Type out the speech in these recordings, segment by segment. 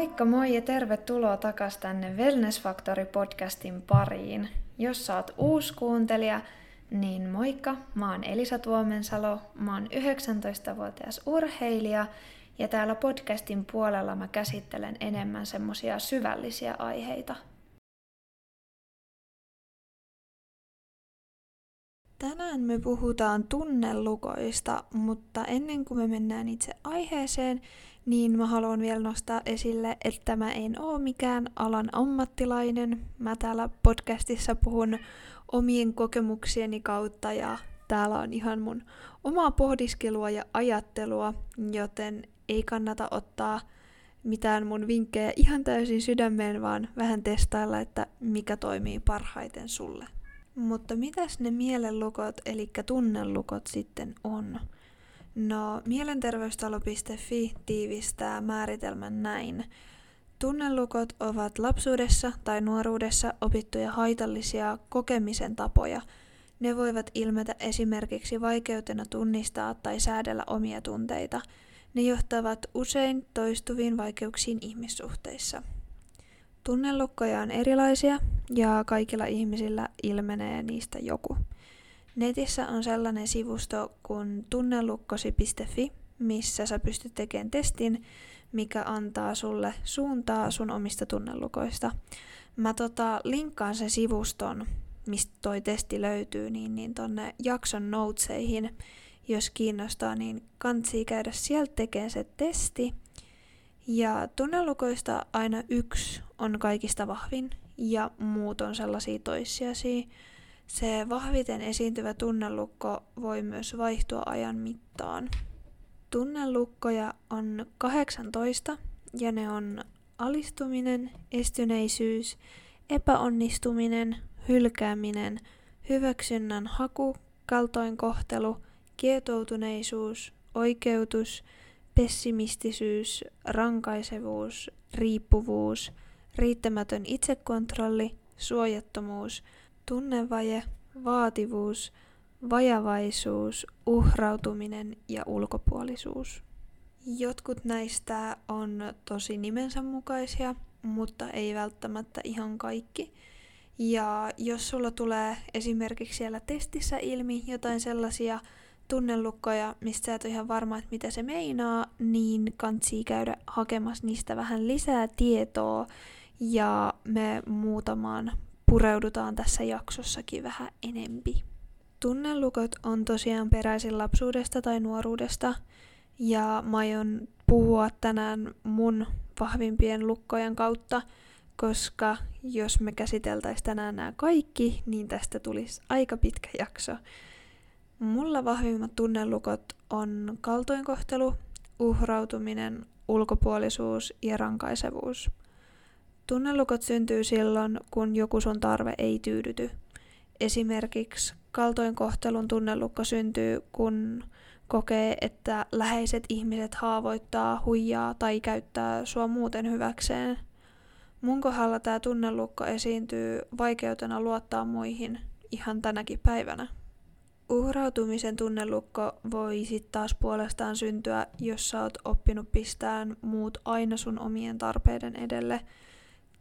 Moikka moi ja tervetuloa takas tänne Wellness Factory podcastin pariin. Jos oot uusi kuuntelija, niin moikka, mä oon Elisa Tuomensalo, mä oon 19-vuotias urheilija ja täällä podcastin puolella mä käsittelen enemmän semmosia syvällisiä aiheita. Tänään me puhutaan tunnelukoista, mutta ennen kuin me mennään itse aiheeseen, niin mä haluan vielä nostaa esille, että mä en oo mikään alan ammattilainen. Mä täällä podcastissa puhun omien kokemuksieni kautta ja täällä on ihan mun omaa pohdiskelua ja ajattelua, joten ei kannata ottaa mitään mun vinkkejä ihan täysin sydämeen, vaan vähän testailla, että mikä toimii parhaiten sulle. Mutta mitäs ne mielenlukot, eli tunnelukot sitten on? No, mielenterveystalo.fi tiivistää määritelmän näin. Tunnelukot ovat lapsuudessa tai nuoruudessa opittuja haitallisia kokemisen tapoja. Ne voivat ilmetä esimerkiksi vaikeutena tunnistaa tai säädellä omia tunteita. Ne johtavat usein toistuviin vaikeuksiin ihmissuhteissa. Tunnelukkoja on erilaisia ja kaikilla ihmisillä ilmenee niistä joku. Netissä on sellainen sivusto kuin tunnelukkosi.fi, missä sä pystyt tekemään testin, mikä antaa sulle suuntaa sun omista tunnelukoista. Mä tota, linkkaan sen sivuston, mistä toi testi löytyy, niin, niin tonne jakson notesihin, jos kiinnostaa, niin kansi käydä sieltä tekemään se testi. Ja tunnelukoista aina yksi on kaikista vahvin ja muut on sellaisia toissijaisia. Se vahviten esiintyvä tunnelukko voi myös vaihtua ajan mittaan. Tunnelukkoja on 18 ja ne on alistuminen, estyneisyys, epäonnistuminen, hylkääminen, hyväksynnän haku, kaltoinkohtelu, kietoutuneisuus, oikeutus, pessimistisyys, rankaisevuus, riippuvuus, riittämätön itsekontrolli, suojattomuus, tunnevaje, vaativuus, vajavaisuus, uhrautuminen ja ulkopuolisuus. Jotkut näistä on tosi nimensä mukaisia, mutta ei välttämättä ihan kaikki. Ja jos sulla tulee esimerkiksi siellä testissä ilmi jotain sellaisia tunnelukkoja, mistä sä et ole ihan varma, että mitä se meinaa, niin kantsii käydä hakemassa niistä vähän lisää tietoa ja me muutamaan pureudutaan tässä jaksossakin vähän enempi. Tunnelukot on tosiaan peräisin lapsuudesta tai nuoruudesta, ja mä aion puhua tänään mun vahvimpien lukkojen kautta, koska jos me käsiteltäisiin tänään nämä kaikki, niin tästä tulisi aika pitkä jakso. Mulla vahvimmat tunnelukot on kaltoinkohtelu, uhrautuminen, ulkopuolisuus ja rankaisevuus. Tunnelukot syntyy silloin, kun joku sun tarve ei tyydyty. Esimerkiksi kaltoinkohtelun tunnelukko syntyy, kun kokee, että läheiset ihmiset haavoittaa, huijaa tai käyttää sua muuten hyväkseen. Mun kohdalla tämä tunnelukko esiintyy vaikeutena luottaa muihin ihan tänäkin päivänä. Uhrautumisen tunnelukko voi sitten taas puolestaan syntyä, jos sä oot oppinut pistään muut aina sun omien tarpeiden edelle.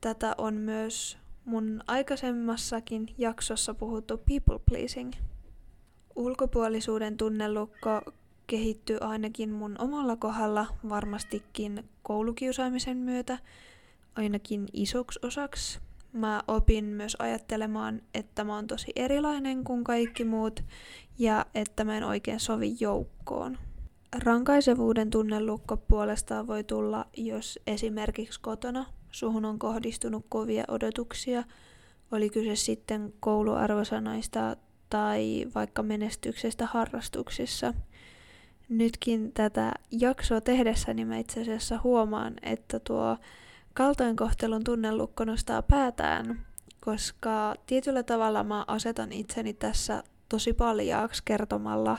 Tätä on myös mun aikaisemmassakin jaksossa puhuttu people pleasing. Ulkopuolisuuden tunnelukko kehittyy ainakin mun omalla kohdalla varmastikin koulukiusaamisen myötä, ainakin isoksi osaksi. Mä opin myös ajattelemaan, että mä oon tosi erilainen kuin kaikki muut ja että mä en oikein sovi joukkoon. Rankaisevuuden tunnelukko puolestaan voi tulla, jos esimerkiksi kotona suhun on kohdistunut kovia odotuksia, oli kyse sitten kouluarvosanoista tai vaikka menestyksestä harrastuksissa. Nytkin tätä jaksoa tehdessäni mä itse asiassa huomaan, että tuo kaltoinkohtelun tunnelukko nostaa päätään, koska tietyllä tavalla mä asetan itseni tässä tosi paljaaksi kertomalla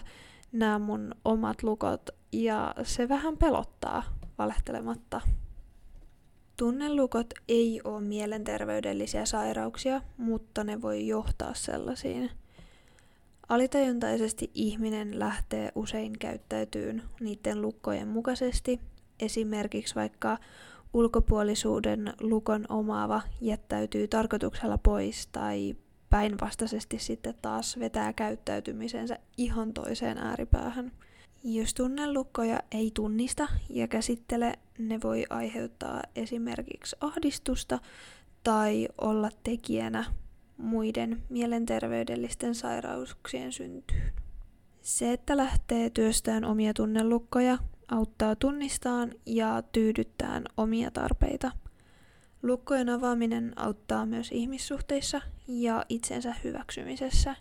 nämä mun omat lukot, ja se vähän pelottaa valehtelematta. Tunnelukot ei ole mielenterveydellisiä sairauksia, mutta ne voi johtaa sellaisiin. Alitajuntaisesti ihminen lähtee usein käyttäytyyn niiden lukkojen mukaisesti, esimerkiksi vaikka ulkopuolisuuden lukon omaava jättäytyy tarkoituksella pois tai päinvastaisesti sitten taas vetää käyttäytymisensä ihan toiseen ääripäähän. Jos tunnelukkoja ei tunnista ja käsittele, ne voi aiheuttaa esimerkiksi ahdistusta tai olla tekijänä muiden mielenterveydellisten sairauksien syntyyn. Se, että lähtee työstään omia tunnelukkoja, auttaa tunnistaan ja tyydyttään omia tarpeita. Lukkojen avaaminen auttaa myös ihmissuhteissa ja itsensä hyväksymisessä.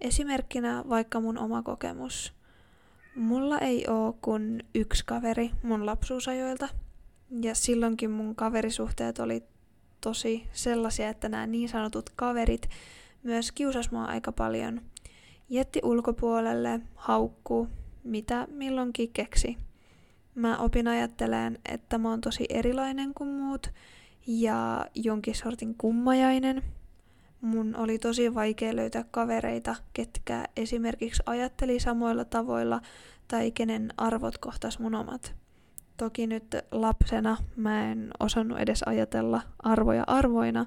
Esimerkkinä vaikka mun oma kokemus. Mulla ei oo kuin yksi kaveri mun lapsuusajoilta, ja silloinkin mun kaverisuhteet oli tosi sellaisia, että nämä niin sanotut kaverit myös kiusas mua aika paljon. Jätti ulkopuolelle, haukkuu, mitä milloinkin keksi. Mä opin ajattelemaan, että mä oon tosi erilainen kuin muut ja jonkin sortin kummajainen. Mun oli tosi vaikea löytää kavereita, ketkä esimerkiksi ajatteli samoilla tavoilla tai kenen arvot kohtas mun omat. Toki nyt lapsena mä en osannut edes ajatella arvoja arvoina.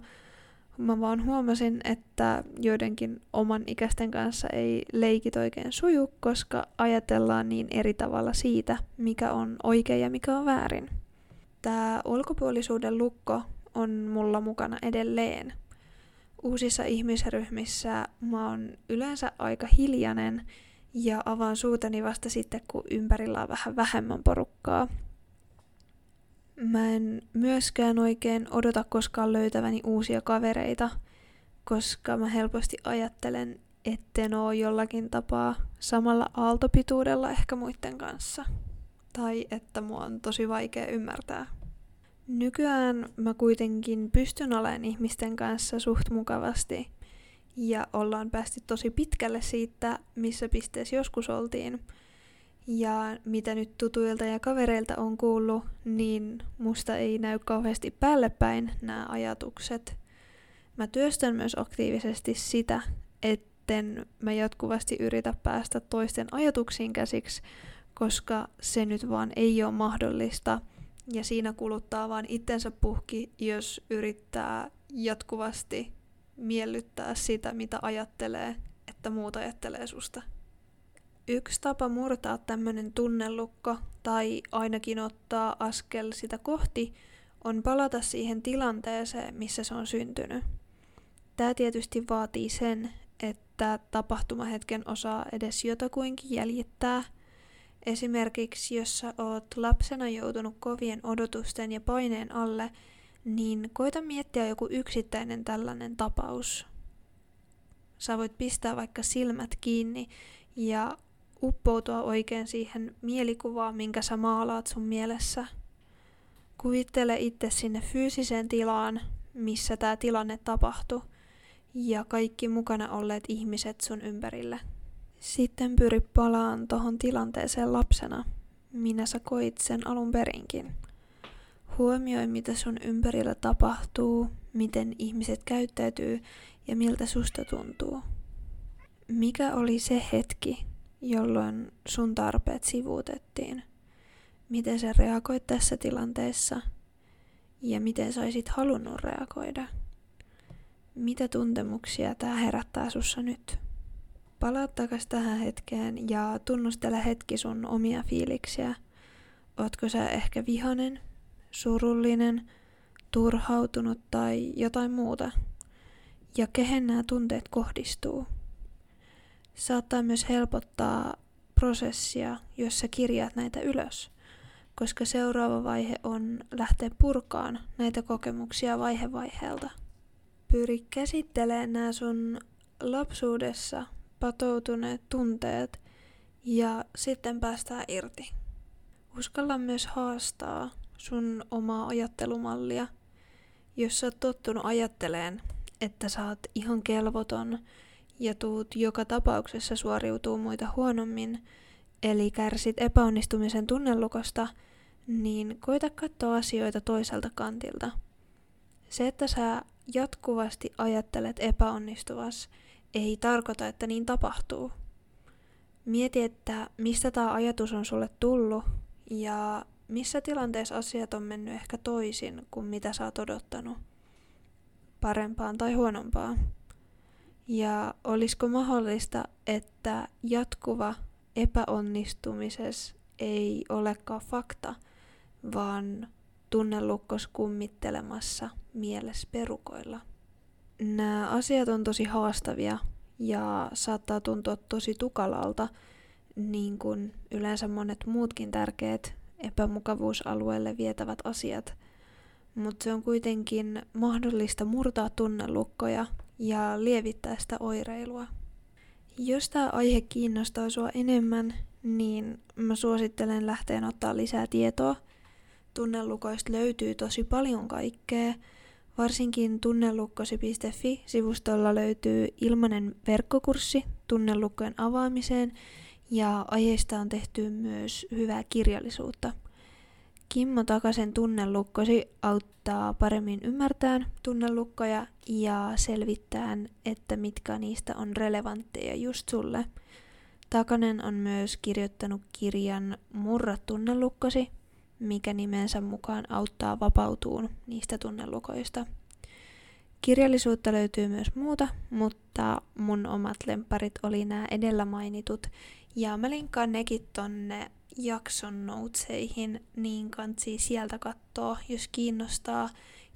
Mä vaan huomasin, että joidenkin oman ikäisten kanssa ei leikit oikein suju, koska ajatellaan niin eri tavalla siitä, mikä on oikein ja mikä on väärin. Tämä ulkopuolisuuden lukko on mulla mukana edelleen. Uusissa ihmisryhmissä mä oon yleensä aika hiljainen ja avaan suutani vasta sitten, kun ympärillä on vähän vähemmän porukkaa. Mä en myöskään oikein odota koskaan löytäväni uusia kavereita, koska mä helposti ajattelen, etten oo jollakin tapaa samalla aaltopituudella ehkä muiden kanssa. Tai että mua on tosi vaikea ymmärtää. Nykyään mä kuitenkin pystyn olemaan ihmisten kanssa suht mukavasti ja ollaan päästy tosi pitkälle siitä, missä pisteessä joskus oltiin – ja mitä nyt tutuilta ja kavereilta on kuullut, niin musta ei näy kauheasti päällepäin nämä ajatukset. Mä työstän myös aktiivisesti sitä, etten mä jatkuvasti yritä päästä toisten ajatuksiin käsiksi, koska se nyt vaan ei ole mahdollista. Ja siinä kuluttaa vaan itsensä puhki, jos yrittää jatkuvasti miellyttää sitä, mitä ajattelee, että muut ajattelee susta. Yksi tapa murtaa tämmöinen tunnelukko tai ainakin ottaa askel sitä kohti on palata siihen tilanteeseen, missä se on syntynyt. Tämä tietysti vaatii sen, että tapahtumahetken osaa edes jotakuinkin jäljittää. Esimerkiksi jos sä oot lapsena joutunut kovien odotusten ja paineen alle, niin koita miettiä joku yksittäinen tällainen tapaus. Sä voit pistää vaikka silmät kiinni ja uppoutua oikein siihen mielikuvaan, minkä sä maalaat sun mielessä. Kuvittele itse sinne fyysiseen tilaan, missä tämä tilanne tapahtui, ja kaikki mukana olleet ihmiset sun ympärille. Sitten pyri palaan tohon tilanteeseen lapsena, minä sä koit sen alun perinkin. Huomioi, mitä sun ympärillä tapahtuu, miten ihmiset käyttäytyy ja miltä susta tuntuu. Mikä oli se hetki, jolloin sun tarpeet sivuutettiin. Miten sä reagoit tässä tilanteessa ja miten saisit halunnut reagoida? Mitä tuntemuksia tämä herättää sussa nyt? Palaa takas tähän hetkeen ja tunnustele hetki sun omia fiiliksiä. Ootko sä ehkä vihanen, surullinen, turhautunut tai jotain muuta? Ja kehen nämä tunteet kohdistuu? saattaa myös helpottaa prosessia, jossa kirjaat näitä ylös, koska seuraava vaihe on lähteä purkaan näitä kokemuksia vaihe vaiheelta. Pyri käsittelemään nämä sun lapsuudessa patoutuneet tunteet ja sitten päästään irti. Uskalla myös haastaa sun omaa ajattelumallia, jos sä oot tottunut ajatteleen, että sä oot ihan kelvoton ja tuut joka tapauksessa suoriutuu muita huonommin, eli kärsit epäonnistumisen tunnelukosta, niin koita katsoa asioita toiselta kantilta. Se, että sä jatkuvasti ajattelet epäonnistuvas, ei tarkoita, että niin tapahtuu. Mieti, että mistä tämä ajatus on sulle tullut ja missä tilanteessa asiat on mennyt ehkä toisin kuin mitä sä oot odottanut. Parempaan tai huonompaan. Ja olisiko mahdollista, että jatkuva epäonnistumisessa ei olekaan fakta, vaan tunnelukkos kummittelemassa mielessä perukoilla. Nämä asiat on tosi haastavia ja saattaa tuntua tosi tukalalta, niin kuin yleensä monet muutkin tärkeät epämukavuusalueelle vietävät asiat. Mutta se on kuitenkin mahdollista murtaa tunnelukkoja ja lievittää sitä oireilua. Jos tämä aihe kiinnostaa sua enemmän, niin mä suosittelen lähteen ottaa lisää tietoa. Tunnelukoista löytyy tosi paljon kaikkea. Varsinkin tunnelukkosi.fi-sivustolla löytyy ilmainen verkkokurssi tunnelukkojen avaamiseen ja aiheesta on tehty myös hyvää kirjallisuutta. Kimmo Takasen tunnelukkosi auttaa paremmin ymmärtämään tunnelukkoja ja selvittämään, että mitkä niistä on relevantteja just sulle. Takanen on myös kirjoittanut kirjan Murra tunnelukkosi, mikä nimensä mukaan auttaa vapautuun niistä tunnelukoista. Kirjallisuutta löytyy myös muuta, mutta mun omat lemparit oli nämä edellä mainitut, ja mä linkkaan nekin tonne jakson notesihin, niin kansi sieltä katsoa, jos kiinnostaa.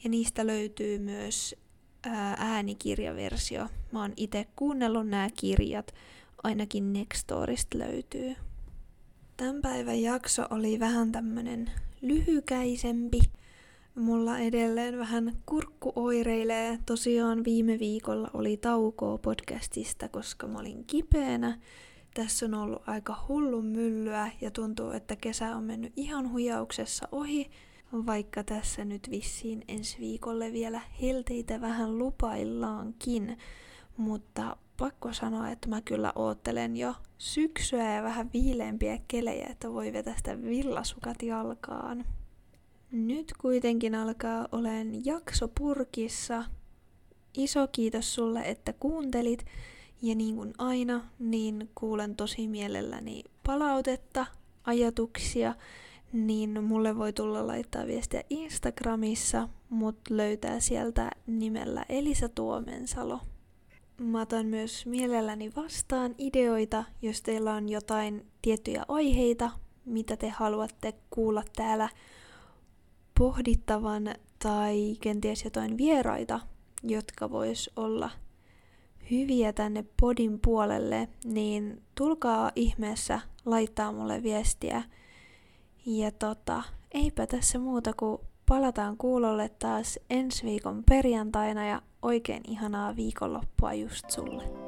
Ja niistä löytyy myös ää, äänikirjaversio. Mä oon itse kuunnellut nämä kirjat, ainakin Nextorista löytyy. Tämän päivän jakso oli vähän tämmönen lyhykäisempi. Mulla edelleen vähän kurkku oireilee. Tosiaan viime viikolla oli taukoa podcastista, koska mä olin kipeänä tässä on ollut aika hullu myllyä ja tuntuu, että kesä on mennyt ihan huijauksessa ohi, vaikka tässä nyt vissiin ensi viikolle vielä helteitä vähän lupaillaankin. Mutta pakko sanoa, että mä kyllä oottelen jo syksyä ja vähän viileämpiä kelejä, että voi vetää sitä villasukat jalkaan. Nyt kuitenkin alkaa olen jakso purkissa. Iso kiitos sulle, että kuuntelit. Ja niin kuin aina, niin kuulen tosi mielelläni palautetta, ajatuksia, niin mulle voi tulla laittaa viestiä Instagramissa, mut löytää sieltä nimellä Elisa Tuomensalo. Mä otan myös mielelläni vastaan ideoita, jos teillä on jotain tiettyjä aiheita, mitä te haluatte kuulla täällä pohdittavan, tai kenties jotain vieraita, jotka vois olla – hyviä tänne podin puolelle, niin tulkaa ihmeessä laittaa mulle viestiä. Ja tota, eipä tässä muuta kuin palataan kuulolle taas ensi viikon perjantaina ja oikein ihanaa viikonloppua just sulle.